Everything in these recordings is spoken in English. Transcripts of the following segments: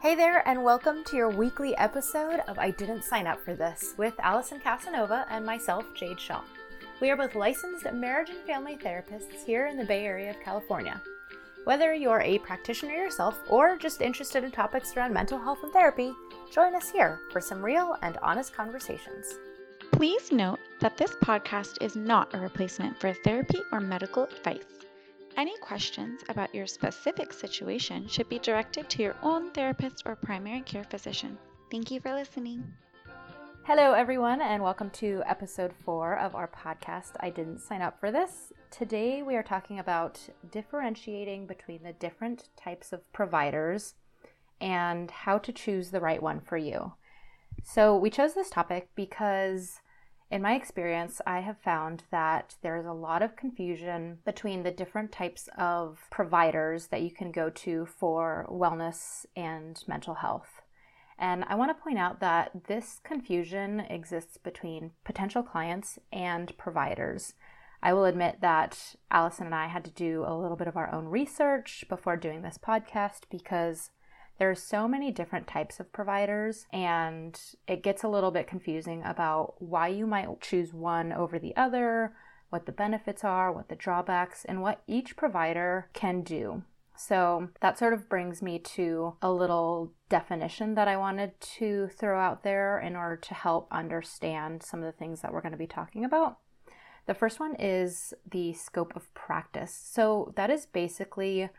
Hey there, and welcome to your weekly episode of I Didn't Sign Up for This with Allison Casanova and myself, Jade Shaw. We are both licensed marriage and family therapists here in the Bay Area of California. Whether you're a practitioner yourself or just interested in topics around mental health and therapy, join us here for some real and honest conversations. Please note that this podcast is not a replacement for therapy or medical advice. Any questions about your specific situation should be directed to your own therapist or primary care physician. Thank you for listening. Hello, everyone, and welcome to episode four of our podcast. I didn't sign up for this. Today, we are talking about differentiating between the different types of providers and how to choose the right one for you. So, we chose this topic because in my experience, I have found that there is a lot of confusion between the different types of providers that you can go to for wellness and mental health. And I want to point out that this confusion exists between potential clients and providers. I will admit that Allison and I had to do a little bit of our own research before doing this podcast because there are so many different types of providers, and it gets a little bit confusing about why you might choose one over the other, what the benefits are, what the drawbacks, and what each provider can do. So that sort of brings me to a little definition that I wanted to throw out there in order to help understand some of the things that we're going to be talking about. The first one is the scope of practice. So that is basically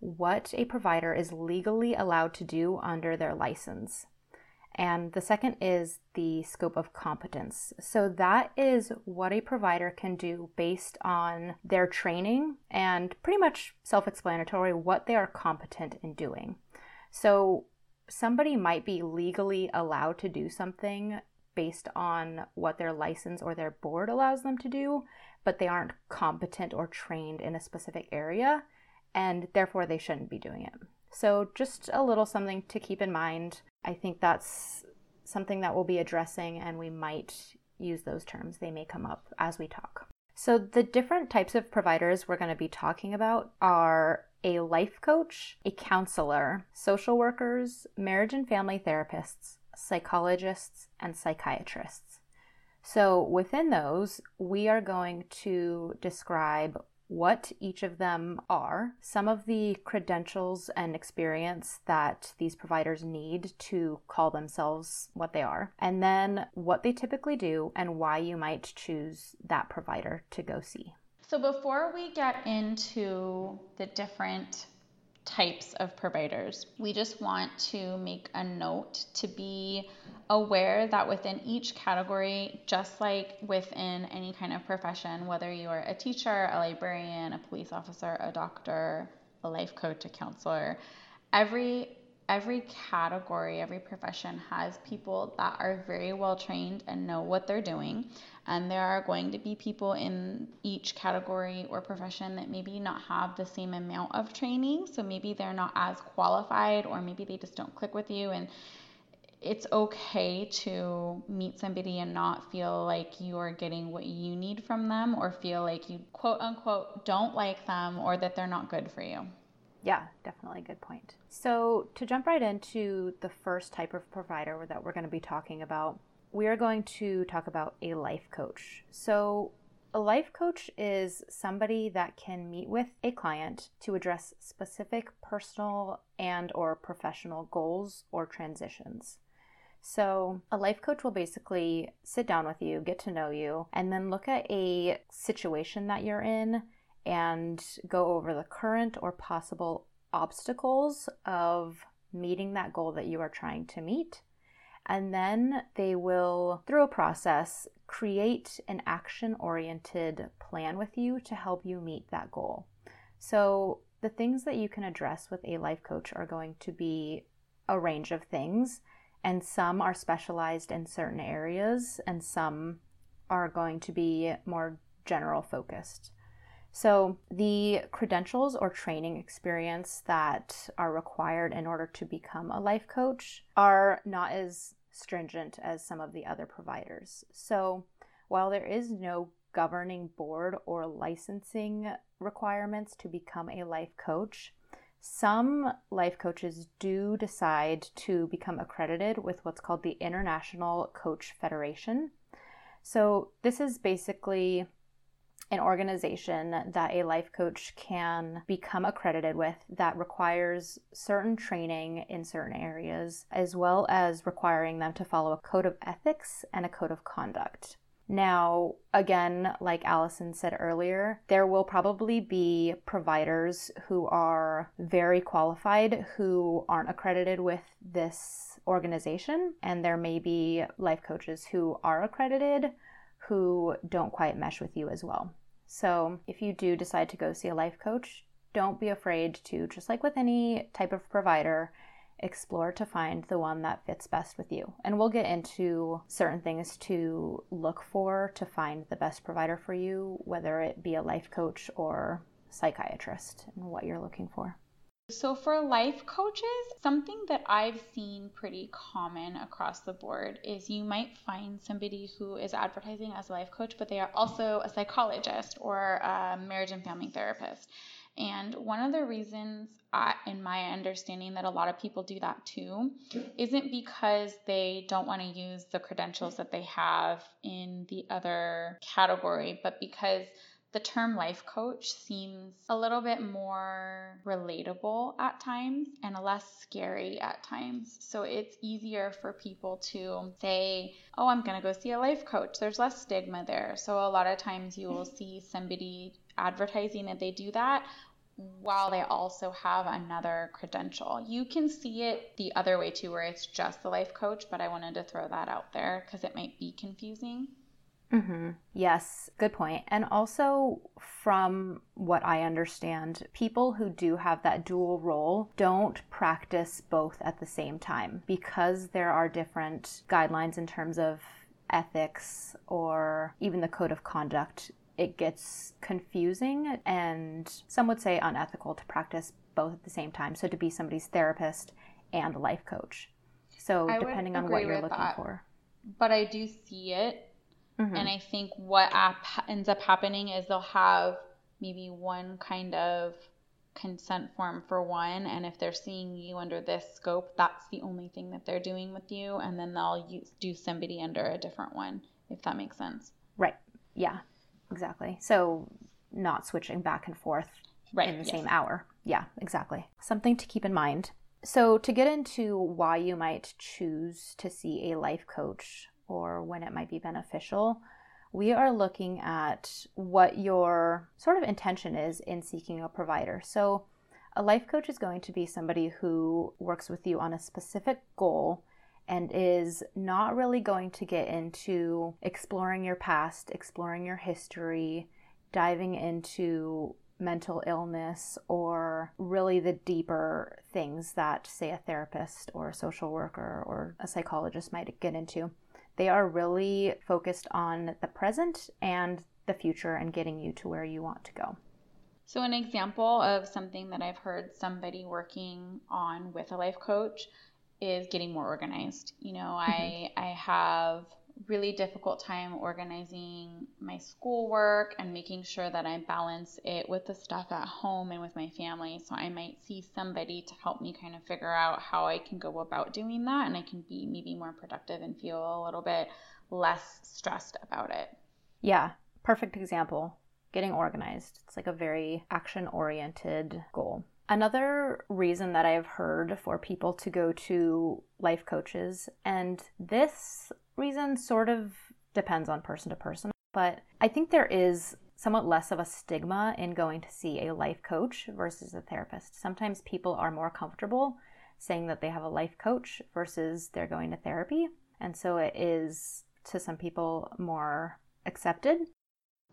what a provider is legally allowed to do under their license. And the second is the scope of competence. So, that is what a provider can do based on their training and pretty much self explanatory what they are competent in doing. So, somebody might be legally allowed to do something based on what their license or their board allows them to do, but they aren't competent or trained in a specific area and therefore they shouldn't be doing it. So, just a little something to keep in mind. I think that's something that we'll be addressing, and we might use those terms. They may come up as we talk. So, the different types of providers we're going to be talking about are a life coach, a counselor, social workers, marriage and family therapists, psychologists, and psychiatrists. So, within those, we are going to describe what each of them are, some of the credentials and experience that these providers need to call themselves what they are, and then what they typically do and why you might choose that provider to go see. So, before we get into the different types of providers. We just want to make a note to be aware that within each category, just like within any kind of profession, whether you're a teacher, a librarian, a police officer, a doctor, a life coach, a counselor, every every category, every profession has people that are very well trained and know what they're doing. And there are going to be people in each category or profession that maybe not have the same amount of training. So maybe they're not as qualified, or maybe they just don't click with you. And it's okay to meet somebody and not feel like you're getting what you need from them, or feel like you quote unquote don't like them, or that they're not good for you. Yeah, definitely good point. So, to jump right into the first type of provider that we're going to be talking about, we are going to talk about a life coach. So, a life coach is somebody that can meet with a client to address specific personal and or professional goals or transitions. So, a life coach will basically sit down with you, get to know you, and then look at a situation that you're in and go over the current or possible obstacles of meeting that goal that you are trying to meet. And then they will, through a process, create an action oriented plan with you to help you meet that goal. So, the things that you can address with a life coach are going to be a range of things, and some are specialized in certain areas, and some are going to be more general focused. So, the credentials or training experience that are required in order to become a life coach are not as stringent as some of the other providers. So, while there is no governing board or licensing requirements to become a life coach, some life coaches do decide to become accredited with what's called the International Coach Federation. So, this is basically an organization that a life coach can become accredited with that requires certain training in certain areas, as well as requiring them to follow a code of ethics and a code of conduct. Now, again, like Allison said earlier, there will probably be providers who are very qualified who aren't accredited with this organization, and there may be life coaches who are accredited who don't quite mesh with you as well. So, if you do decide to go see a life coach, don't be afraid to, just like with any type of provider, explore to find the one that fits best with you. And we'll get into certain things to look for to find the best provider for you, whether it be a life coach or psychiatrist, and what you're looking for. So, for life coaches, something that I've seen pretty common across the board is you might find somebody who is advertising as a life coach, but they are also a psychologist or a marriage and family therapist. And one of the reasons, I, in my understanding, that a lot of people do that too isn't because they don't want to use the credentials that they have in the other category, but because the term life coach seems a little bit more relatable at times and less scary at times. So it's easier for people to say, Oh, I'm going to go see a life coach. There's less stigma there. So a lot of times you will see somebody advertising that they do that while they also have another credential. You can see it the other way too, where it's just the life coach, but I wanted to throw that out there because it might be confusing. Mm-hmm. Yes, good point. And also, from what I understand, people who do have that dual role don't practice both at the same time because there are different guidelines in terms of ethics or even the code of conduct. It gets confusing and some would say unethical to practice both at the same time. So, to be somebody's therapist and life coach. So, I depending on what you're looking that. for. But I do see it Mm-hmm. And I think what app ends up happening is they'll have maybe one kind of consent form for one and if they're seeing you under this scope that's the only thing that they're doing with you and then they'll use, do somebody under a different one if that makes sense. Right. Yeah. Exactly. So not switching back and forth right, in the yes. same hour. Yeah exactly. Something to keep in mind. So to get into why you might choose to see a life coach or when it might be beneficial, we are looking at what your sort of intention is in seeking a provider. So, a life coach is going to be somebody who works with you on a specific goal and is not really going to get into exploring your past, exploring your history, diving into mental illness or really the deeper things that, say, a therapist or a social worker or a psychologist might get into. They are really focused on the present and the future and getting you to where you want to go. So, an example of something that I've heard somebody working on with a life coach is getting more organized. You know, mm-hmm. I I have really difficult time organizing my schoolwork and making sure that I balance it with the stuff at home and with my family. So I might see somebody to help me kind of figure out how I can go about doing that and I can be maybe more productive and feel a little bit less stressed about it. Yeah, perfect example. Getting organized. It's like a very action oriented goal. Another reason that I've heard for people to go to life coaches, and this reason sort of depends on person to person, but I think there is somewhat less of a stigma in going to see a life coach versus a therapist. Sometimes people are more comfortable saying that they have a life coach versus they're going to therapy. And so it is to some people more accepted.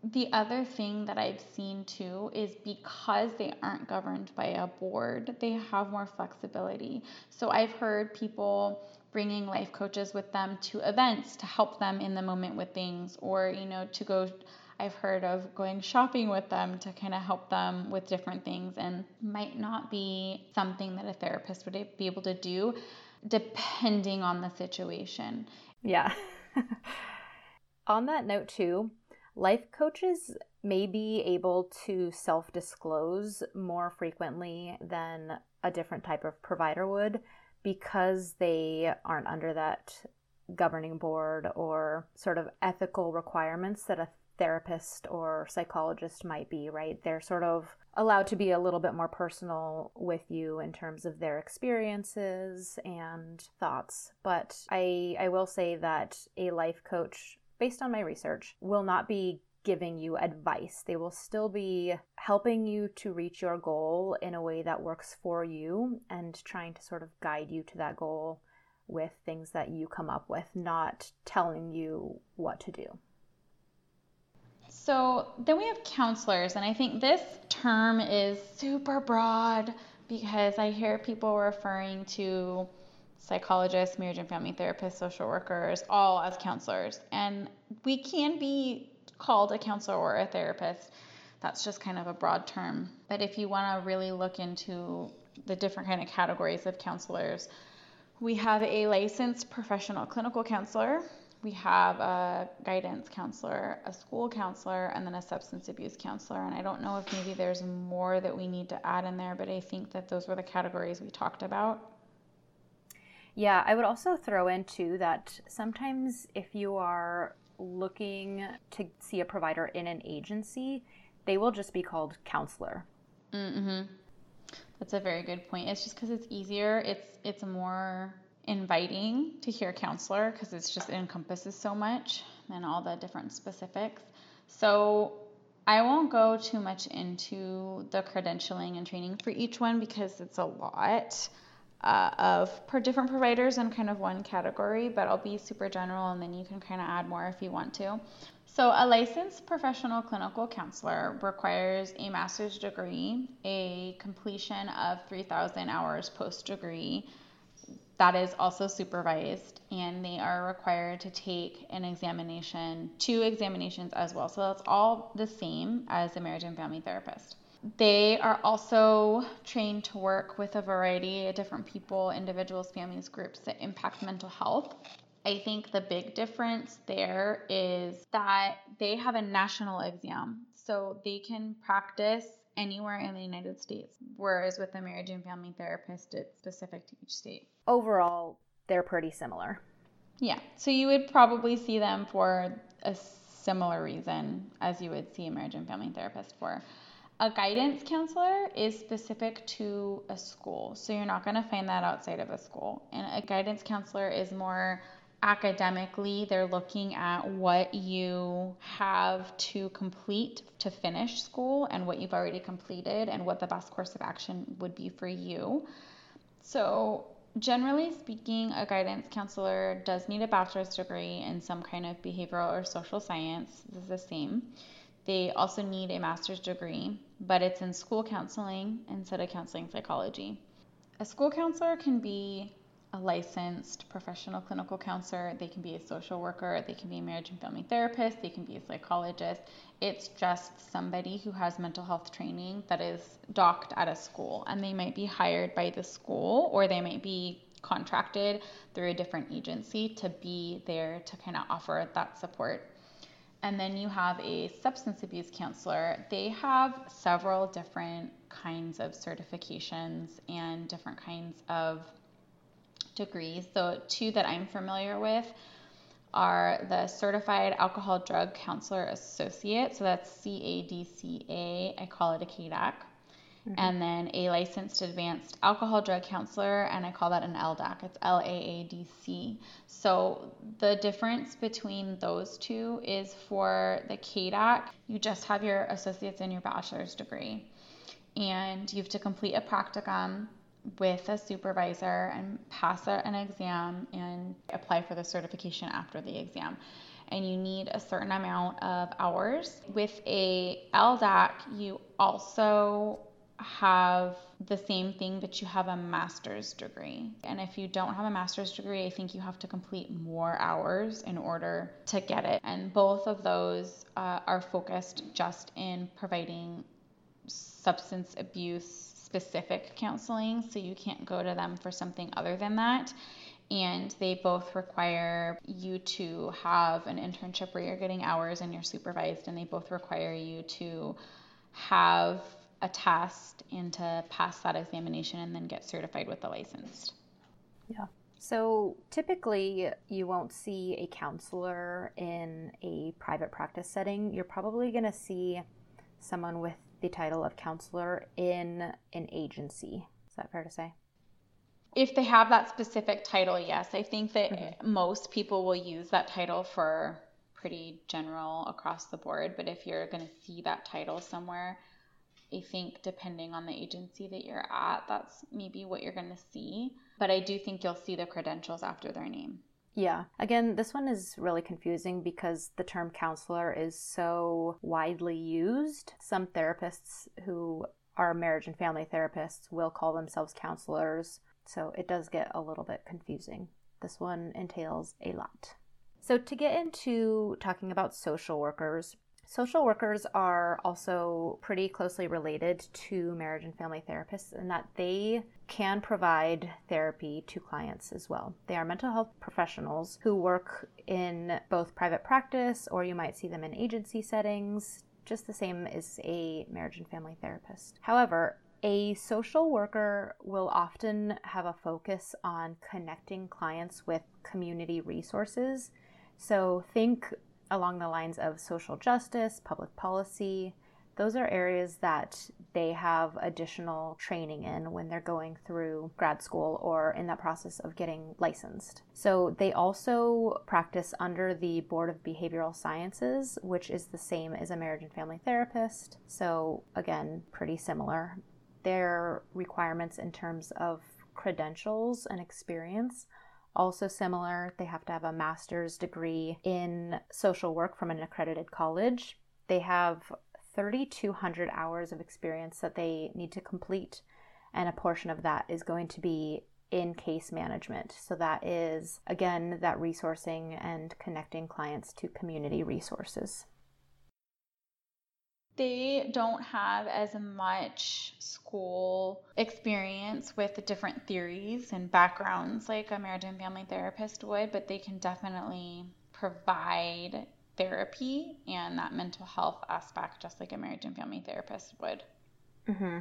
The other thing that I've seen too is because they aren't governed by a board, they have more flexibility. So I've heard people bringing life coaches with them to events to help them in the moment with things or you know to go I've heard of going shopping with them to kind of help them with different things and might not be something that a therapist would be able to do depending on the situation. Yeah. on that note too, life coaches may be able to self disclose more frequently than a different type of provider would because they aren't under that governing board or sort of ethical requirements that a therapist or psychologist might be, right? They're sort of allowed to be a little bit more personal with you in terms of their experiences and thoughts. But I, I will say that a life coach, based on my research, will not be giving you advice. They will still be helping you to reach your goal in a way that works for you and trying to sort of guide you to that goal with things that you come up with, not telling you what to do. So then we have counselors, and I think this term is super broad because I hear people referring to psychologists, marriage and family therapists, social workers, all as counselors. And we can be called a counselor or a therapist. That's just kind of a broad term. But if you want to really look into the different kind of categories of counselors, we have a licensed professional clinical counselor, we have a guidance counselor, a school counselor, and then a substance abuse counselor. And I don't know if maybe there's more that we need to add in there, but I think that those were the categories we talked about. Yeah, I would also throw in too that sometimes if you are looking to see a provider in an agency, they will just be called counselor. Mm-hmm. That's a very good point. It's just because it's easier. It's it's more inviting to hear counselor because it's just it encompasses so much and all the different specifics. So I won't go too much into the credentialing and training for each one because it's a lot uh, of per different providers in kind of one category, but I'll be super general and then you can kind of add more if you want to. So, a licensed professional clinical counselor requires a master's degree, a completion of 3,000 hours post degree, that is also supervised and they are required to take an examination, two examinations as well. So that's all the same as a marriage and family therapist. They are also trained to work with a variety of different people, individuals, families, groups that impact mental health. I think the big difference there is that they have a national exam. So they can practice anywhere in the United States, whereas with a marriage and family therapist, it's specific to each state. Overall, they're pretty similar. Yeah, so you would probably see them for a similar reason as you would see a marriage and family therapist for. A guidance counselor is specific to a school, so you're not going to find that outside of a school. And a guidance counselor is more academically, they're looking at what you have to complete to finish school and what you've already completed and what the best course of action would be for you. So, generally speaking, a guidance counselor does need a bachelor's degree in some kind of behavioral or social science. This is the same. They also need a master's degree, but it's in school counseling instead of counseling psychology. A school counselor can be a licensed professional clinical counselor, they can be a social worker, they can be a marriage and family therapist, they can be a psychologist. It's just somebody who has mental health training that is docked at a school, and they might be hired by the school or they might be contracted through a different agency to be there to kind of offer that support. And then you have a substance abuse counselor. They have several different kinds of certifications and different kinds of degrees. So, two that I'm familiar with are the Certified Alcohol Drug Counselor Associate. So, that's CADCA. I call it a CADAC. Mm-hmm. And then a licensed advanced alcohol drug counselor, and I call that an LDAC. It's L A A D C. So the difference between those two is for the CADAC, you just have your associate's and your bachelor's degree, and you have to complete a practicum with a supervisor and pass an exam and apply for the certification after the exam. And you need a certain amount of hours. With a LDAC, you also have the same thing, but you have a master's degree. And if you don't have a master's degree, I think you have to complete more hours in order to get it. And both of those uh, are focused just in providing substance abuse specific counseling, so you can't go to them for something other than that. and they both require you to have an internship where you're getting hours and you're supervised, and they both require you to have a test and to pass that examination and then get certified with the licensed. Yeah. So typically, you won't see a counselor in a private practice setting. You're probably going to see someone with the title of counselor in an agency. Is that fair to say? If they have that specific title, yes. I think that mm-hmm. most people will use that title for pretty general across the board. But if you're going to see that title somewhere, I think depending on the agency that you're at, that's maybe what you're going to see. But I do think you'll see the credentials after their name. Yeah. Again, this one is really confusing because the term counselor is so widely used. Some therapists who are marriage and family therapists will call themselves counselors. So it does get a little bit confusing. This one entails a lot. So, to get into talking about social workers, Social workers are also pretty closely related to marriage and family therapists in that they can provide therapy to clients as well. They are mental health professionals who work in both private practice or you might see them in agency settings, just the same as a marriage and family therapist. However, a social worker will often have a focus on connecting clients with community resources. So, think along the lines of social justice, public policy. Those are areas that they have additional training in when they're going through grad school or in that process of getting licensed. So they also practice under the Board of Behavioral Sciences, which is the same as a marriage and family therapist. So, again, pretty similar. Their requirements in terms of credentials and experience also similar. They have to have a master's degree in social work from an accredited college. They have 3,200 hours of experience that they need to complete, and a portion of that is going to be in case management. So, that is again that resourcing and connecting clients to community resources they don't have as much school experience with the different theories and backgrounds like a marriage and family therapist would, but they can definitely provide therapy and that mental health aspect just like a marriage and family therapist would. Mm-hmm.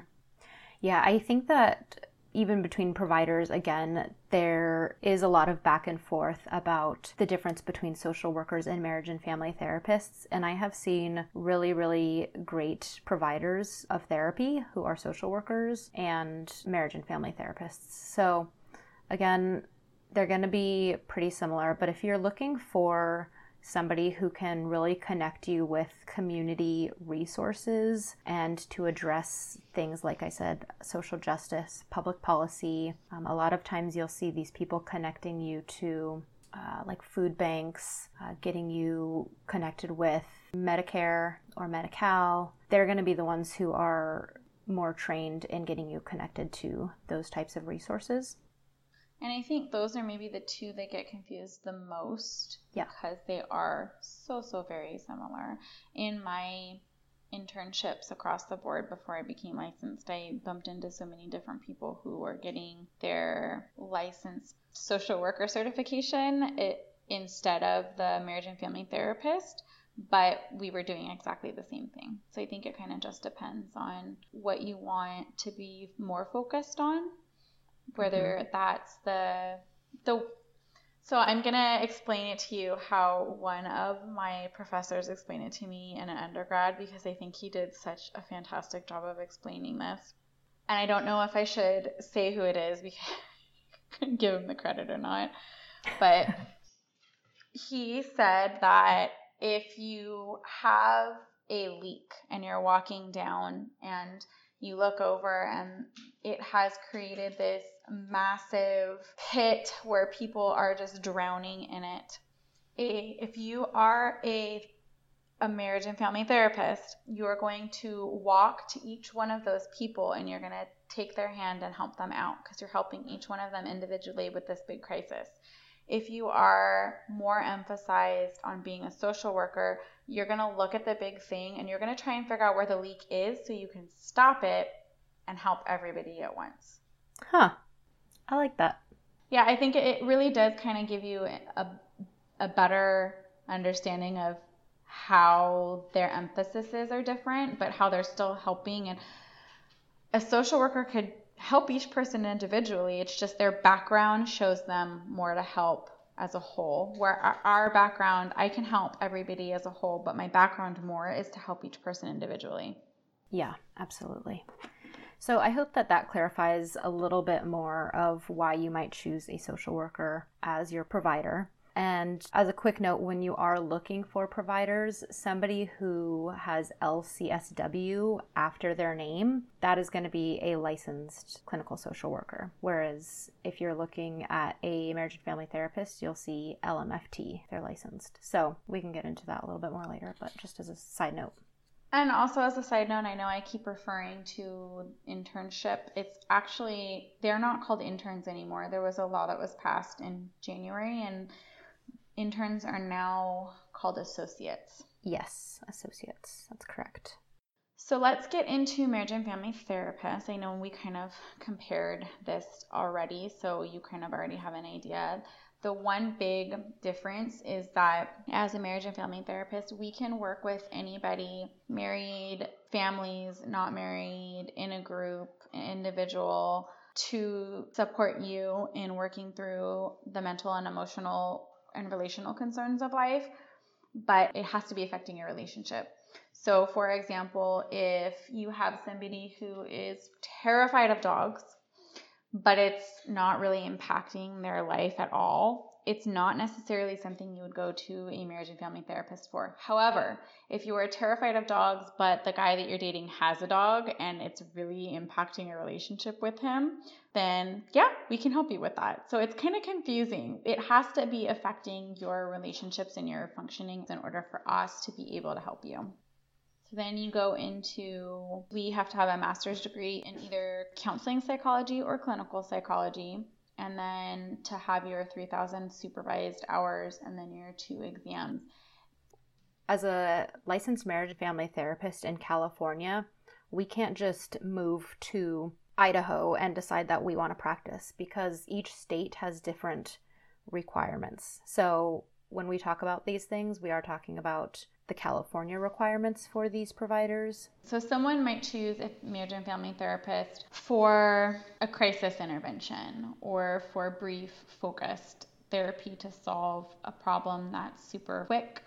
Yeah, I think that even between providers, again, there is a lot of back and forth about the difference between social workers and marriage and family therapists. And I have seen really, really great providers of therapy who are social workers and marriage and family therapists. So, again, they're going to be pretty similar. But if you're looking for somebody who can really connect you with community resources and to address things like I said, social justice, public policy. Um, a lot of times you'll see these people connecting you to uh, like food banks, uh, getting you connected with Medicare or Medi Cal. They're going to be the ones who are more trained in getting you connected to those types of resources. And I think those are maybe the two that get confused the most yeah. because they are so, so very similar. In my internships across the board before I became licensed, I bumped into so many different people who were getting their licensed social worker certification it, instead of the marriage and family therapist but we were doing exactly the same thing. So I think it kind of just depends on what you want to be more focused on whether mm-hmm. that's the the so I'm gonna explain it to you how one of my professors explained it to me in an undergrad because I think he did such a fantastic job of explaining this. And I don't know if I should say who it is because give him the credit or not. But he said that if you have a leak and you're walking down and you look over and it has created this massive pit where people are just drowning in it. If you are a a marriage and family therapist, you are going to walk to each one of those people and you're going to take their hand and help them out because you're helping each one of them individually with this big crisis. If you are more emphasized on being a social worker, you're going to look at the big thing and you're going to try and figure out where the leak is so you can stop it and help everybody at once. Huh. I like that. Yeah, I think it really does kind of give you a, a better understanding of how their emphases are different, but how they're still helping. And a social worker could help each person individually. It's just their background shows them more to help as a whole. Where our, background, I can help everybody as a whole, but my background more is to help each person individually. Yeah, absolutely. So I hope that that clarifies a little bit more of why you might choose a social worker as your provider. And as a quick note, when you are looking for providers, somebody who has LCSW after their name, that is going to be a licensed clinical social worker. Whereas if you're looking at a marriage and family therapist, you'll see LMFT, they're licensed. So we can get into that a little bit more later, but just as a side note. And also, as a side note, I know I keep referring to internship. It's actually, they're not called interns anymore. There was a law that was passed in January, and interns are now called associates. Yes, associates. That's correct. So let's get into marriage and family therapists. I know we kind of compared this already, so you kind of already have an idea. The one big difference is that as a marriage and family therapist, we can work with anybody, married, families, not married, in a group, individual, to support you in working through the mental and emotional and relational concerns of life, but it has to be affecting your relationship. So, for example, if you have somebody who is terrified of dogs, but it's not really impacting their life at all, it's not necessarily something you would go to a marriage and family therapist for. However, if you are terrified of dogs, but the guy that you're dating has a dog and it's really impacting your relationship with him, then yeah, we can help you with that. So it's kind of confusing. It has to be affecting your relationships and your functioning in order for us to be able to help you. Then you go into, we have to have a master's degree in either counseling psychology or clinical psychology and then to have your 3000 supervised hours and then your two exams. As a licensed marriage and family therapist in California, we can't just move to Idaho and decide that we want to practice because each state has different requirements. So when we talk about these things, we are talking about the California requirements for these providers? So, someone might choose a marriage and family therapist for a crisis intervention or for brief, focused therapy to solve a problem that's super quick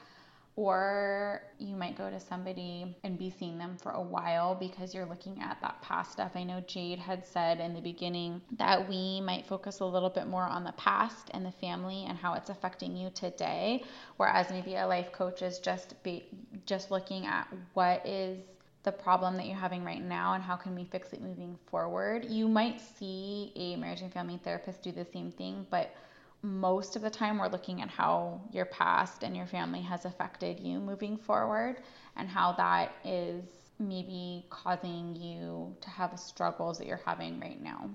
or you might go to somebody and be seeing them for a while because you're looking at that past stuff. I know Jade had said in the beginning that we might focus a little bit more on the past and the family and how it's affecting you today, whereas maybe a life coach is just be just looking at what is the problem that you're having right now and how can we fix it moving forward. You might see a marriage and family therapist do the same thing, but most of the time we're looking at how your past and your family has affected you moving forward and how that is maybe causing you to have struggles that you're having right now.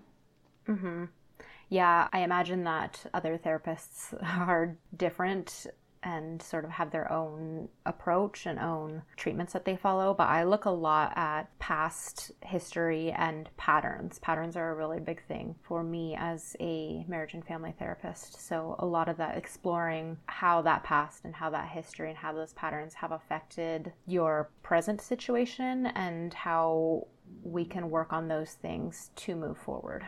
Mhm. Yeah, I imagine that other therapists are different and sort of have their own approach and own treatments that they follow. But I look a lot at past history and patterns. Patterns are a really big thing for me as a marriage and family therapist. So a lot of that exploring how that past and how that history and how those patterns have affected your present situation and how we can work on those things to move forward.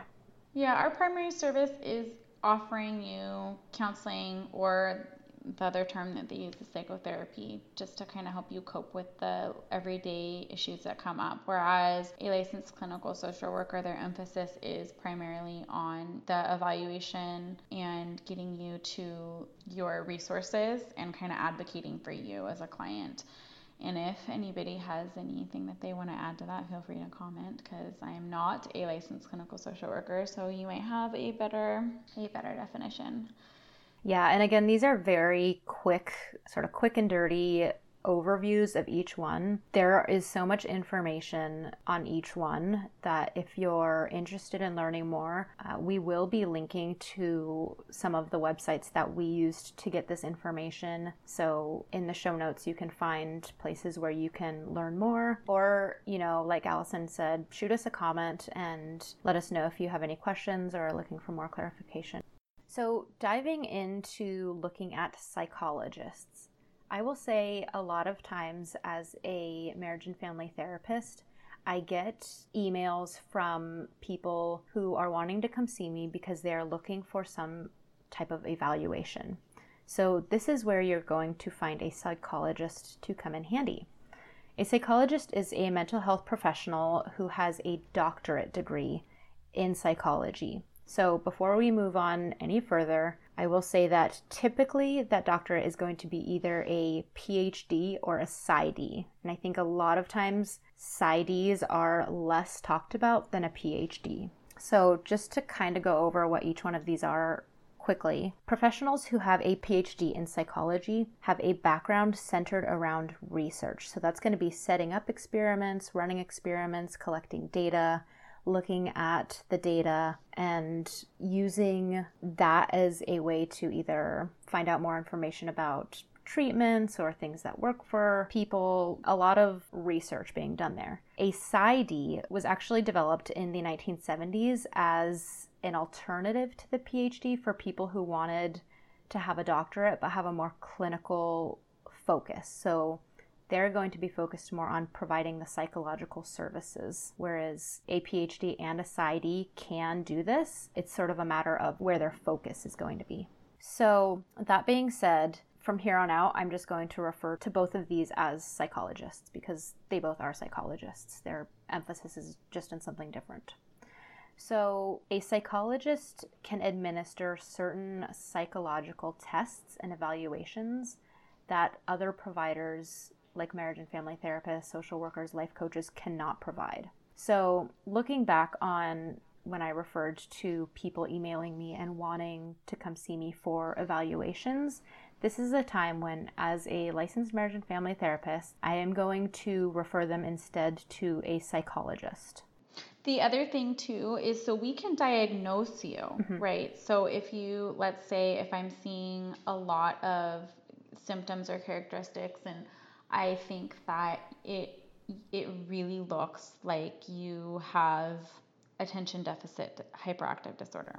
Yeah, our primary service is offering you counseling or the other term that they use is psychotherapy, just to kind of help you cope with the everyday issues that come up. Whereas a licensed clinical social worker, their emphasis is primarily on the evaluation and getting you to your resources and kind of advocating for you as a client. And if anybody has anything that they want to add to that, feel free to comment because I am not a licensed clinical social worker, so you might have a better a better definition. Yeah, and again, these are very quick, sort of quick and dirty overviews of each one. There is so much information on each one that if you're interested in learning more, uh, we will be linking to some of the websites that we used to get this information. So in the show notes, you can find places where you can learn more, or, you know, like Allison said, shoot us a comment and let us know if you have any questions or are looking for more clarification. So, diving into looking at psychologists, I will say a lot of times as a marriage and family therapist, I get emails from people who are wanting to come see me because they are looking for some type of evaluation. So, this is where you're going to find a psychologist to come in handy. A psychologist is a mental health professional who has a doctorate degree in psychology. So, before we move on any further, I will say that typically that doctorate is going to be either a PhD or a PsyD. And I think a lot of times PsyDs are less talked about than a PhD. So, just to kind of go over what each one of these are quickly, professionals who have a PhD in psychology have a background centered around research. So, that's going to be setting up experiments, running experiments, collecting data, looking at the data and using that as a way to either find out more information about treatments or things that work for people, a lot of research being done there. A PsyD was actually developed in the 1970s as an alternative to the PhD for people who wanted to have a doctorate but have a more clinical focus. So they're going to be focused more on providing the psychological services, whereas a PhD and a PsyD can do this. It's sort of a matter of where their focus is going to be. So, that being said, from here on out, I'm just going to refer to both of these as psychologists because they both are psychologists. Their emphasis is just in something different. So, a psychologist can administer certain psychological tests and evaluations that other providers like marriage and family therapists, social workers, life coaches cannot provide. So, looking back on when I referred to people emailing me and wanting to come see me for evaluations, this is a time when, as a licensed marriage and family therapist, I am going to refer them instead to a psychologist. The other thing, too, is so we can diagnose you, mm-hmm. right? So, if you, let's say, if I'm seeing a lot of symptoms or characteristics and I think that it it really looks like you have attention deficit hyperactive disorder.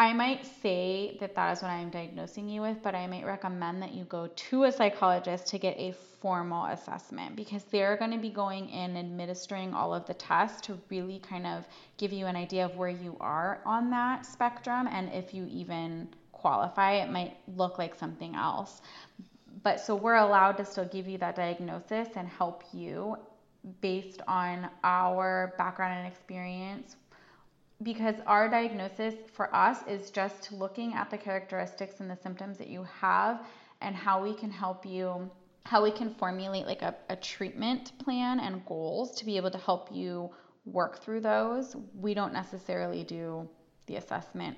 I might say that that is what I'm diagnosing you with, but I might recommend that you go to a psychologist to get a formal assessment because they're going to be going in and administering all of the tests to really kind of give you an idea of where you are on that spectrum and if you even qualify, it might look like something else but so we're allowed to still give you that diagnosis and help you based on our background and experience. Because our diagnosis for us is just looking at the characteristics and the symptoms that you have and how we can help you how we can formulate like a, a treatment plan and goals to be able to help you work through those. We don't necessarily do the assessment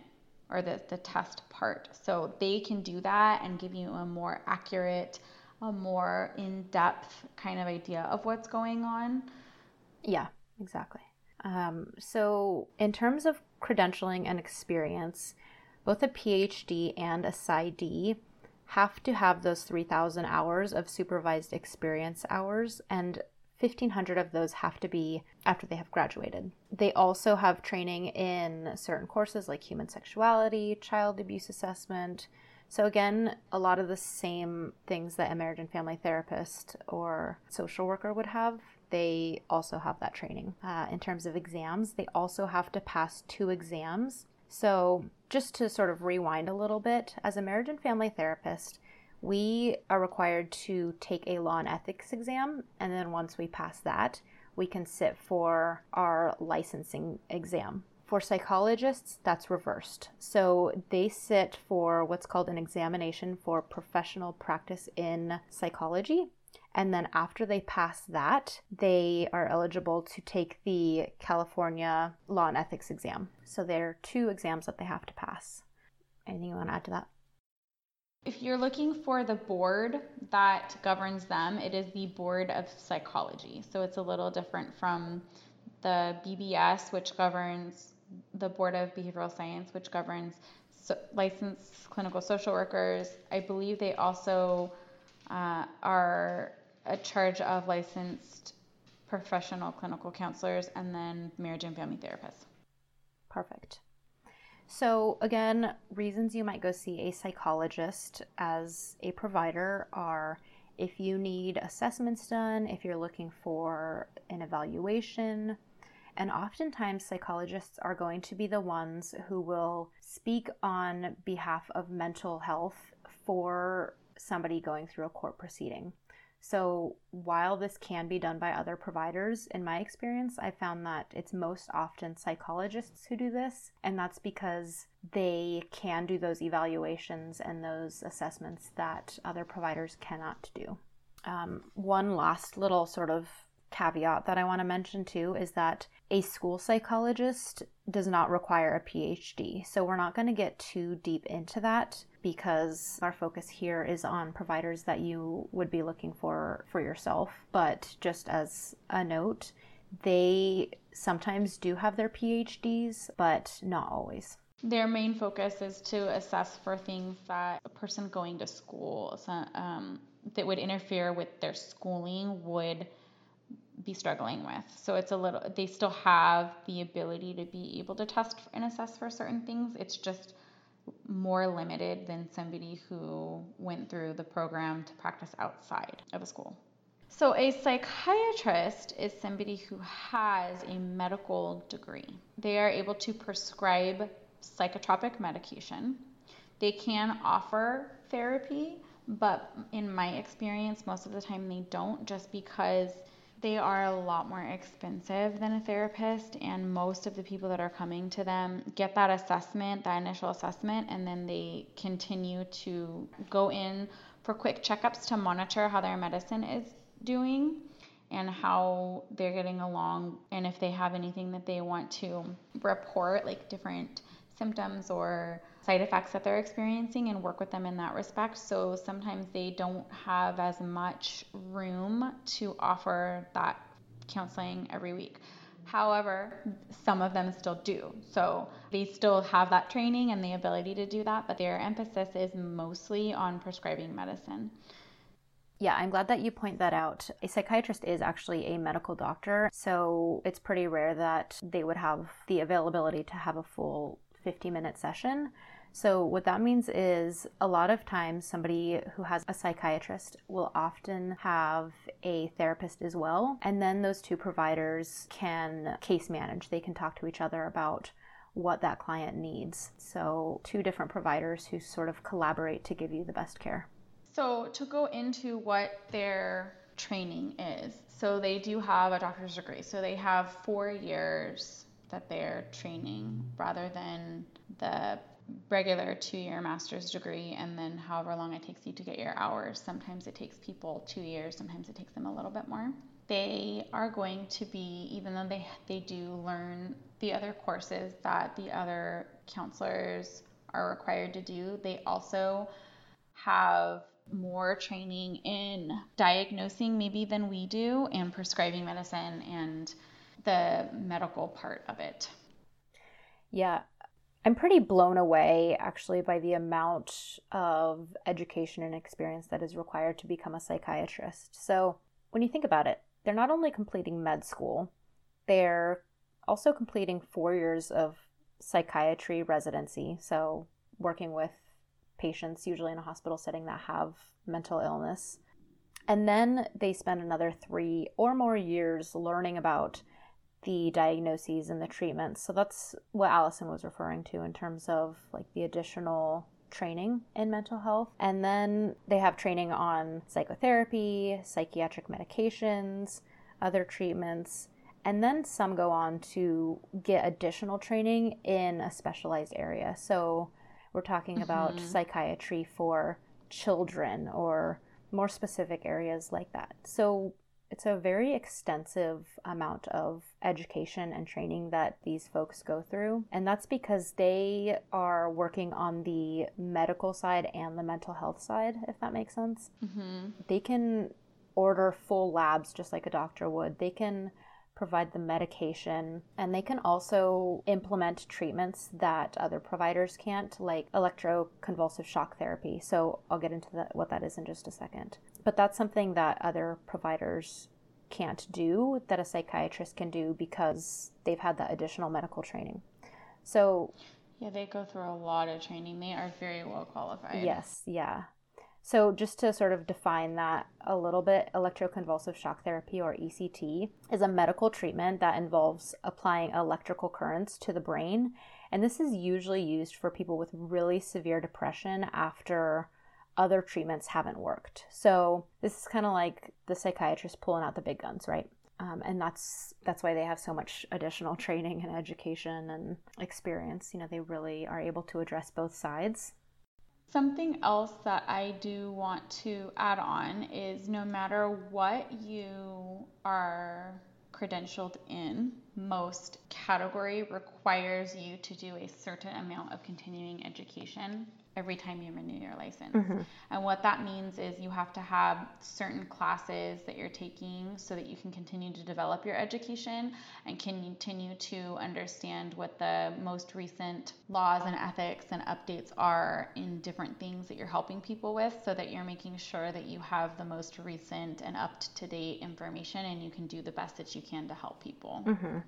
or the, the test part. So they can do that and give you a more accurate, a more in depth kind of idea of what's going on. Yeah, exactly. Um, so, in terms of credentialing and experience, both a PhD and a PsyD have to have those 3,000 hours of supervised experience hours, and 1,500 of those have to be after they have graduated. They also have training in certain courses like human sexuality, child abuse assessment. So, again, a lot of the same things that a marriage and family therapist or social worker would have, they also have that training. Uh, in terms of exams, they also have to pass two exams. So, just to sort of rewind a little bit, as a marriage and family therapist, we are required to take a law and ethics exam, and then once we pass that, we can sit for our licensing exam. For psychologists, that's reversed. So they sit for what's called an examination for professional practice in psychology. And then after they pass that, they are eligible to take the California Law and Ethics exam. So there are two exams that they have to pass. Anything you want to add to that? If you're looking for the board that governs them, it is the Board of Psychology. So it's a little different from the BBS, which governs the Board of Behavioral Science, which governs so, licensed clinical social workers. I believe they also uh, are a charge of licensed professional clinical counselors and then marriage and family therapists. Perfect. So, again, reasons you might go see a psychologist as a provider are if you need assessments done, if you're looking for an evaluation, and oftentimes psychologists are going to be the ones who will speak on behalf of mental health for somebody going through a court proceeding. So, while this can be done by other providers, in my experience, I found that it's most often psychologists who do this, and that's because they can do those evaluations and those assessments that other providers cannot do. Um, one last little sort of caveat that I want to mention too is that a school psychologist does not require a PhD. So we're not going to get too deep into that because our focus here is on providers that you would be looking for for yourself. But just as a note, they sometimes do have their PhDs, but not always. Their main focus is to assess for things that a person going to school um, that would interfere with their schooling would be struggling with. So it's a little, they still have the ability to be able to test and assess for certain things. It's just more limited than somebody who went through the program to practice outside of a school. So, a psychiatrist is somebody who has a medical degree. They are able to prescribe psychotropic medication. They can offer therapy, but in my experience, most of the time they don't just because they are a lot more expensive than a therapist, and most of the people that are coming to them get that assessment, that initial assessment, and then they continue to go in for quick checkups to monitor how their medicine is doing and how they're getting along, and if they have anything that they want to report, like different symptoms or side effects that they're experiencing and work with them in that respect. So sometimes they don't have as much room to offer that counseling every week. However, some of them still do. So they still have that training and the ability to do that, but their emphasis is mostly on prescribing medicine. Yeah, I'm glad that you point that out. A psychiatrist is actually a medical doctor, so it's pretty rare that they would have the availability to have a full 50 minute session. So, what that means is a lot of times somebody who has a psychiatrist will often have a therapist as well. And then those two providers can case manage, they can talk to each other about what that client needs. So, two different providers who sort of collaborate to give you the best care. So, to go into what their training is, so they do have a doctor's degree. So, they have four years that they're training rather than the regular two year master's degree and then however long it takes you to get your hours. Sometimes it takes people two years, sometimes it takes them a little bit more. They are going to be, even though they, they do learn the other courses that the other counselors are required to do, they also have more training in diagnosing maybe than we do and prescribing medicine and the medical part of it. Yeah, I'm pretty blown away actually by the amount of education and experience that is required to become a psychiatrist. So, when you think about it, they're not only completing med school, they're also completing four years of psychiatry residency. So, working with patients, usually in a hospital setting, that have mental illness. And then they spend another three or more years learning about the diagnoses and the treatments. So that's what Allison was referring to in terms of like the additional training in mental health. And then they have training on psychotherapy, psychiatric medications, other treatments. And then some go on to get additional training in a specialized area. So we're talking mm-hmm. about psychiatry for children or more specific areas like that. So it's a very extensive amount of education and training that these folks go through. And that's because they are working on the medical side and the mental health side, if that makes sense. Mm-hmm. They can order full labs just like a doctor would. They can provide the medication and they can also implement treatments that other providers can't like electroconvulsive shock therapy so i'll get into the, what that is in just a second but that's something that other providers can't do that a psychiatrist can do because they've had that additional medical training. So, Yeah, they go through a lot of training. They are very well qualified. Yes, yeah. So, just to sort of define that a little bit, electroconvulsive shock therapy or ECT is a medical treatment that involves applying electrical currents to the brain. And this is usually used for people with really severe depression after other treatments haven't worked. So, this is kind of like the psychiatrist pulling out the big guns, right? Um, and that's that's why they have so much additional training and education and experience. You know, they really are able to address both sides. Something else that I do want to add on is no matter what you are credentialed in, most category requires you to do a certain amount of continuing education every time you renew your license. Mm-hmm. And what that means is you have to have certain classes that you're taking so that you can continue to develop your education and continue to understand what the most recent laws and ethics and updates are in different things that you're helping people with so that you're making sure that you have the most recent and up to date information and you can do the best that you can to help people. Mm-hmm.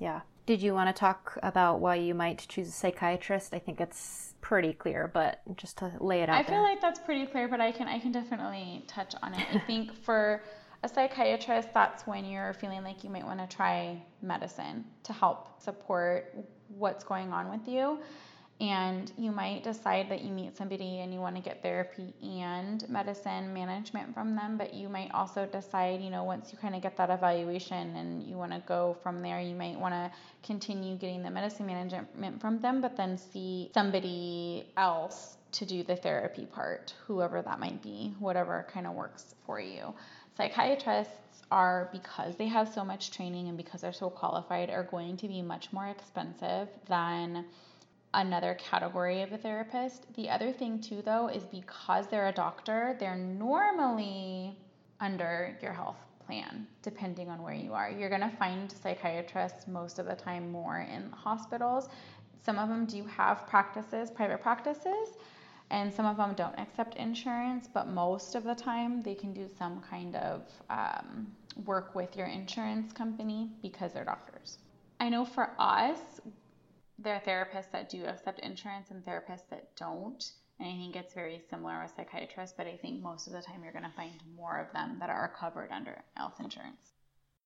Yeah. Did you want to talk about why you might choose a psychiatrist? I think it's pretty clear, but just to lay it out. I feel like that's pretty clear, but I can I can definitely touch on it. I think for a psychiatrist, that's when you're feeling like you might want to try medicine to help support what's going on with you and you might decide that you meet somebody and you want to get therapy and medicine management from them but you might also decide you know once you kind of get that evaluation and you want to go from there you might want to continue getting the medicine management from them but then see somebody else to do the therapy part whoever that might be whatever kind of works for you. Psychiatrists are because they have so much training and because they're so qualified are going to be much more expensive than another category of a therapist. The other thing, too, though, is because they're a doctor, they're normally under your health plan, depending on where you are. You're going to find psychiatrists most of the time more in hospitals. Some of them do have practices, private practices, and some of them don't accept insurance, but most of the time they can do some kind of um, work with your insurance company because they're doctors. I know for us, there are therapists that do accept insurance and therapists that don't. And I think it's very similar with psychiatrists, but I think most of the time you're going to find more of them that are covered under health insurance.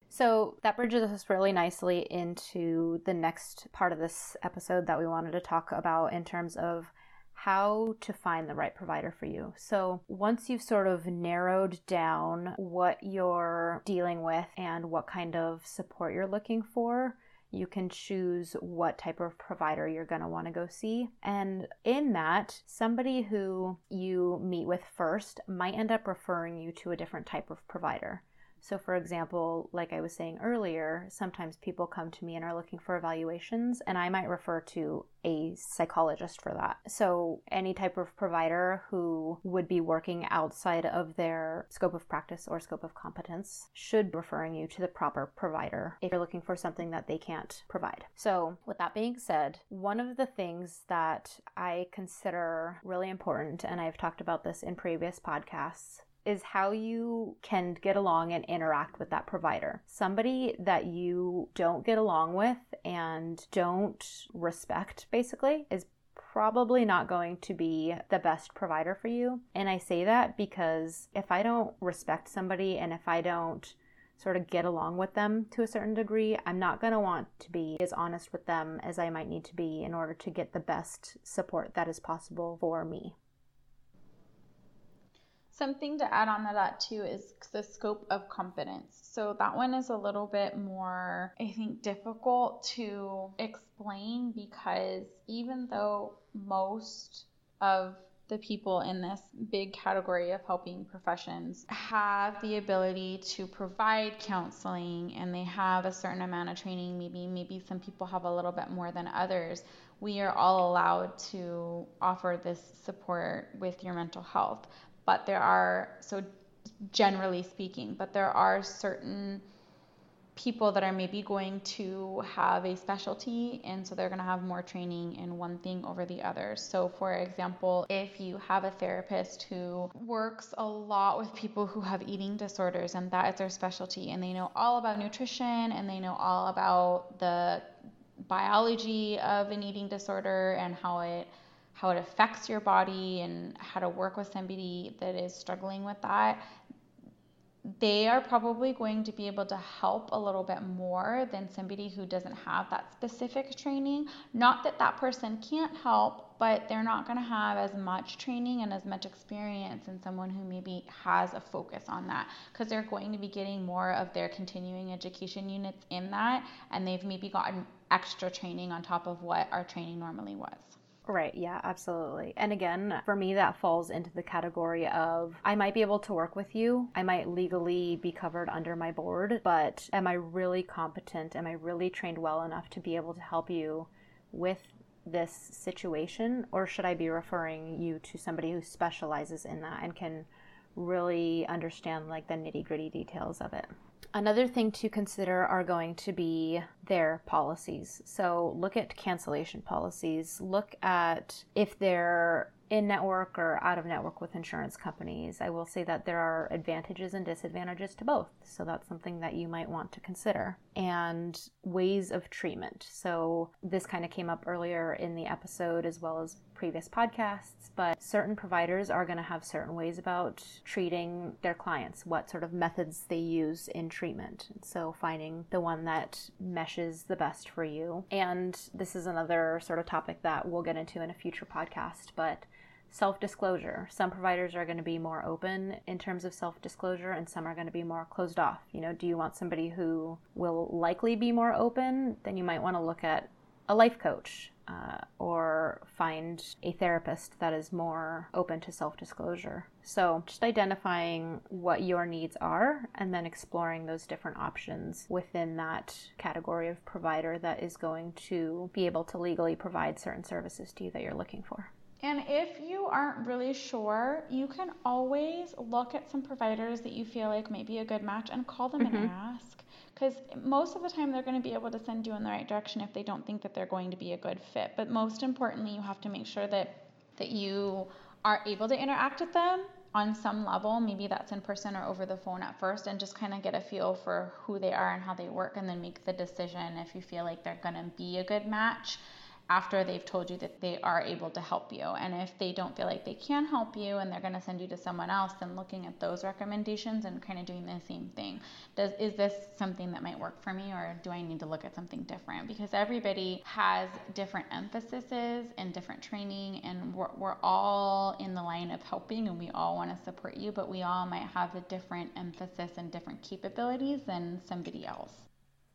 So that bridges us really nicely into the next part of this episode that we wanted to talk about in terms of how to find the right provider for you. So, once you've sort of narrowed down what you're dealing with and what kind of support you're looking for, you can choose what type of provider you're going to want to go see. And in that, somebody who you meet with first might end up referring you to a different type of provider. So, for example, like I was saying earlier, sometimes people come to me and are looking for evaluations, and I might refer to a psychologist for that. So, any type of provider who would be working outside of their scope of practice or scope of competence should be referring you to the proper provider if you're looking for something that they can't provide. So, with that being said, one of the things that I consider really important, and I've talked about this in previous podcasts, is how you can get along and interact with that provider. Somebody that you don't get along with and don't respect, basically, is probably not going to be the best provider for you. And I say that because if I don't respect somebody and if I don't sort of get along with them to a certain degree, I'm not going to want to be as honest with them as I might need to be in order to get the best support that is possible for me. Something to add on to that too is the scope of competence. So that one is a little bit more, I think, difficult to explain because even though most of the people in this big category of helping professions have the ability to provide counseling and they have a certain amount of training maybe maybe some people have a little bit more than others we are all allowed to offer this support with your mental health but there are so generally speaking but there are certain people that are maybe going to have a specialty and so they're going to have more training in one thing over the other. So for example, if you have a therapist who works a lot with people who have eating disorders and that is their specialty and they know all about nutrition and they know all about the biology of an eating disorder and how it how it affects your body and how to work with somebody that is struggling with that they are probably going to be able to help a little bit more than somebody who doesn't have that specific training. Not that that person can't help, but they're not going to have as much training and as much experience in someone who maybe has a focus on that because they're going to be getting more of their continuing education units in that and they've maybe gotten extra training on top of what our training normally was. Right, yeah, absolutely. And again, for me, that falls into the category of I might be able to work with you, I might legally be covered under my board, but am I really competent? Am I really trained well enough to be able to help you with this situation? Or should I be referring you to somebody who specializes in that and can really understand like the nitty gritty details of it? Another thing to consider are going to be their policies. So look at cancellation policies, look at if they're in network or out of network with insurance companies. I will say that there are advantages and disadvantages to both. So that's something that you might want to consider. And ways of treatment. So this kind of came up earlier in the episode as well as previous podcasts, but certain providers are going to have certain ways about treating their clients, what sort of methods they use in treatment. So finding the one that meshes the best for you. And this is another sort of topic that we'll get into in a future podcast, but self disclosure. Some providers are going to be more open in terms of self disclosure, and some are going to be more closed off. You know, do you want somebody who will likely be more open? Then you might want to look at a life coach uh, or find a therapist that is more open to self disclosure. So, just identifying what your needs are and then exploring those different options within that category of provider that is going to be able to legally provide certain services to you that you're looking for. And if you aren't really sure, you can always look at some providers that you feel like may be a good match and call them mm-hmm. and ask. Because most of the time, they're going to be able to send you in the right direction if they don't think that they're going to be a good fit. But most importantly, you have to make sure that, that you are able to interact with them on some level. Maybe that's in person or over the phone at first, and just kind of get a feel for who they are and how they work, and then make the decision if you feel like they're going to be a good match after they've told you that they are able to help you. And if they don't feel like they can help you and they're going to send you to someone else, then looking at those recommendations and kind of doing the same thing. Does is this something that might work for me or do I need to look at something different? Because everybody has different emphases and different training and we're, we're all in the line of helping and we all want to support you, but we all might have a different emphasis and different capabilities than somebody else.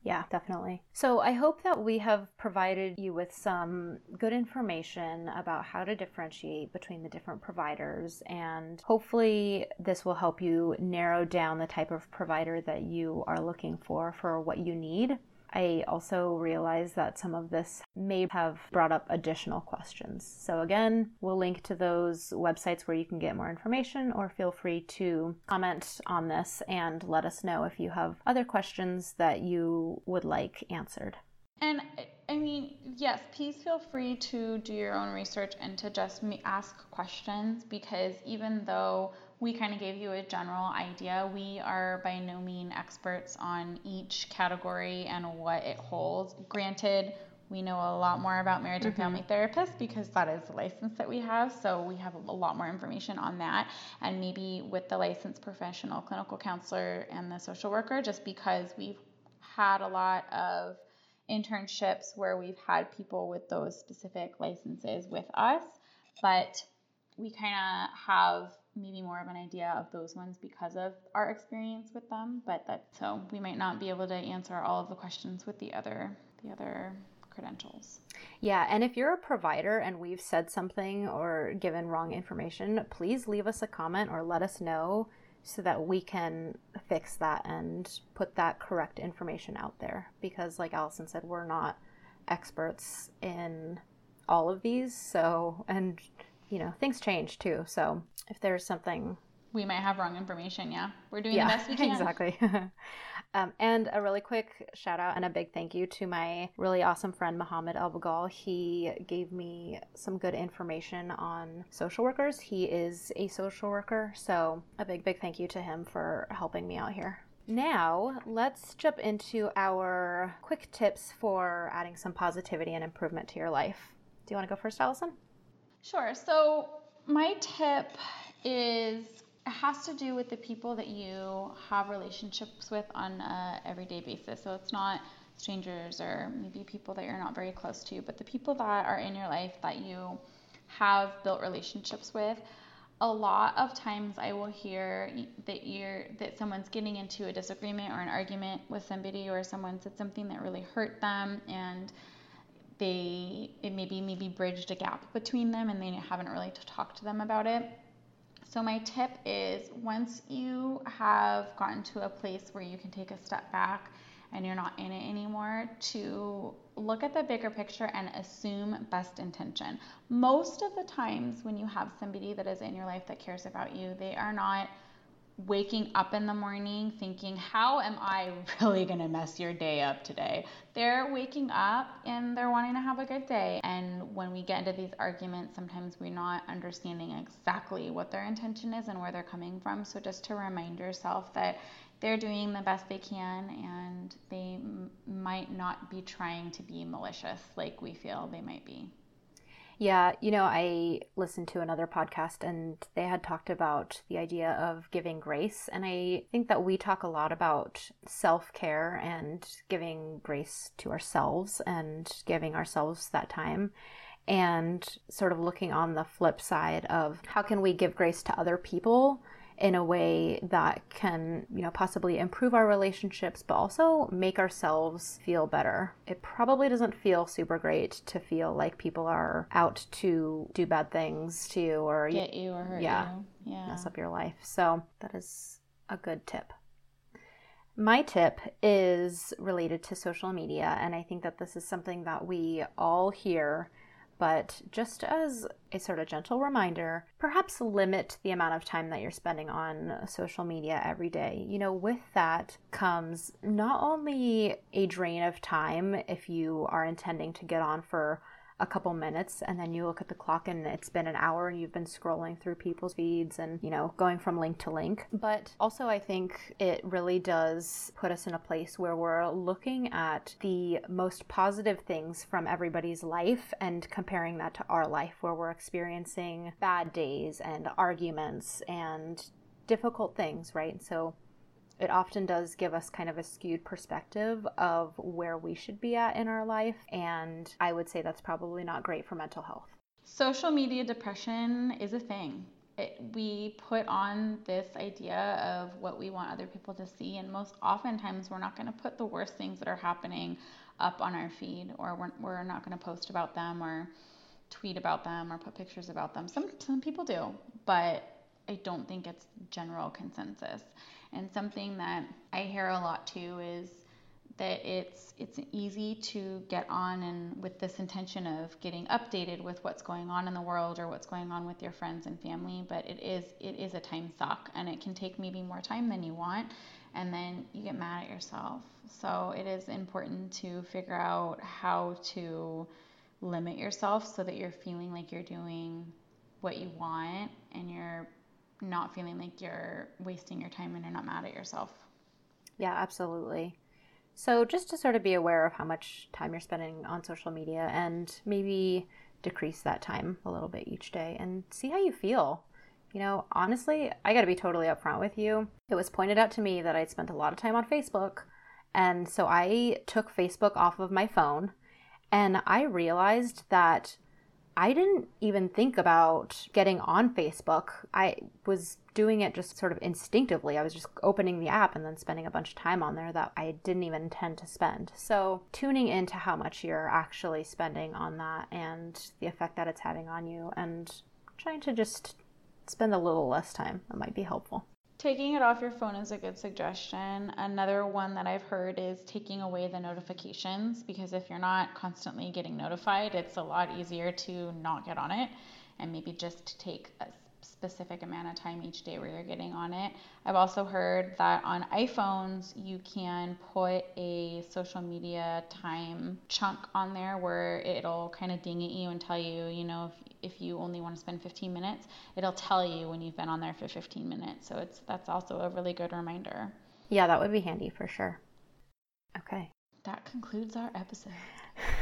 Yeah, definitely. So I hope that we have provided you with some good information about how to differentiate between the different providers, and hopefully, this will help you narrow down the type of provider that you are looking for for what you need. I also realize that some of this may have brought up additional questions. So, again, we'll link to those websites where you can get more information, or feel free to comment on this and let us know if you have other questions that you would like answered. And I mean, yes, please feel free to do your own research and to just ask questions because even though we kind of gave you a general idea. We are by no means experts on each category and what it holds. Granted, we know a lot more about marriage and family mm-hmm. therapists because that is the license that we have. So we have a lot more information on that. And maybe with the licensed professional clinical counselor and the social worker, just because we've had a lot of internships where we've had people with those specific licenses with us. But we kind of have maybe more of an idea of those ones because of our experience with them but that so we might not be able to answer all of the questions with the other the other credentials. Yeah and if you're a provider and we've said something or given wrong information please leave us a comment or let us know so that we can fix that and put that correct information out there. Because like allison said we're not experts in all of these so and you know things change too so if there's something we might have wrong information. Yeah, we're doing yeah, the best we can. Exactly. um, and a really quick shout out and a big thank you to my really awesome friend Mohammed Albagal. He gave me some good information on social workers. He is a social worker, so a big, big thank you to him for helping me out here. now let's jump into our quick tips for adding some positivity and improvement to your life. Do you want to go first, Allison? Sure. So, my tip is it has to do with the people that you have relationships with on an everyday basis. So, it's not strangers or maybe people that you're not very close to, but the people that are in your life that you have built relationships with. A lot of times I will hear that you're that someone's getting into a disagreement or an argument with somebody or someone said something that really hurt them and they it maybe maybe bridged a gap between them and they haven't really talked to them about it. So my tip is once you have gotten to a place where you can take a step back and you're not in it anymore to look at the bigger picture and assume best intention. Most of the times when you have somebody that is in your life that cares about you, they are not waking up in the morning thinking, How am I really going to mess your day up today? They're waking up and they're wanting to have a good day. And when we get into these arguments, sometimes we're not understanding exactly what their intention is and where they're coming from. So just to remind yourself that they're doing the best they can and they m- might not be trying to be malicious like we feel they might be. Yeah, you know, I listened to another podcast and they had talked about the idea of giving grace. And I think that we talk a lot about self care and giving grace to ourselves and giving ourselves that time. And sort of looking on the flip side of how can we give grace to other people in a way that can, you know, possibly improve our relationships, but also make ourselves feel better. It probably doesn't feel super great to feel like people are out to do bad things to you or get you or hurt yeah, you. Yeah. Mess up your life. So that is a good tip. My tip is related to social media, and I think that this is something that we all hear but just as a sort of gentle reminder, perhaps limit the amount of time that you're spending on social media every day. You know, with that comes not only a drain of time if you are intending to get on for a couple minutes and then you look at the clock and it's been an hour and you've been scrolling through people's feeds and, you know, going from link to link. But also, I think it really does put us in a place where we're looking at the most positive things from everybody's life and comparing that to our life where we're experiencing bad days and arguments and difficult things, right? So it often does give us kind of a skewed perspective of where we should be at in our life. And I would say that's probably not great for mental health. Social media depression is a thing. It, we put on this idea of what we want other people to see, and most oftentimes we're not going to put the worst things that are happening up on our feed, or we're, we're not going to post about them, or tweet about them, or put pictures about them. Some some people do, but I don't think it's general consensus. And something that I hear a lot too is that it's it's easy to get on and with this intention of getting updated with what's going on in the world or what's going on with your friends and family, but it is it is a time suck and it can take maybe more time than you want and then you get mad at yourself. So it is important to figure out how to limit yourself so that you're feeling like you're doing what you want and you're not feeling like you're wasting your time and you're not mad at yourself. Yeah, absolutely. So, just to sort of be aware of how much time you're spending on social media and maybe decrease that time a little bit each day and see how you feel. You know, honestly, I got to be totally upfront with you. It was pointed out to me that I'd spent a lot of time on Facebook. And so I took Facebook off of my phone and I realized that I didn't even think about getting on Facebook. I was doing it just sort of instinctively. I was just opening the app and then spending a bunch of time on there that I didn't even intend to spend. So, tuning into how much you're actually spending on that and the effect that it's having on you, and trying to just spend a little less time, that might be helpful. Taking it off your phone is a good suggestion. Another one that I've heard is taking away the notifications because if you're not constantly getting notified, it's a lot easier to not get on it and maybe just take a specific amount of time each day where you're getting on it. I've also heard that on iPhones, you can put a social media time chunk on there where it'll kind of ding at you and tell you, you know, if, you only want to spend 15 minutes, it'll tell you when you've been on there for 15 minutes. So it's that's also a really good reminder. Yeah, that would be handy for sure. Okay. That concludes our episode.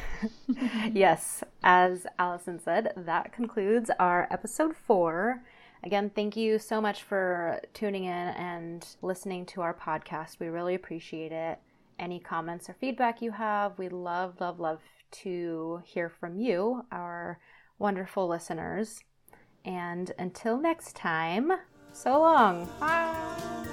yes, as Allison said, that concludes our episode four. Again, thank you so much for tuning in and listening to our podcast. We really appreciate it. Any comments or feedback you have, we love, love, love to hear from you, our wonderful listeners. And until next time, so long. Bye.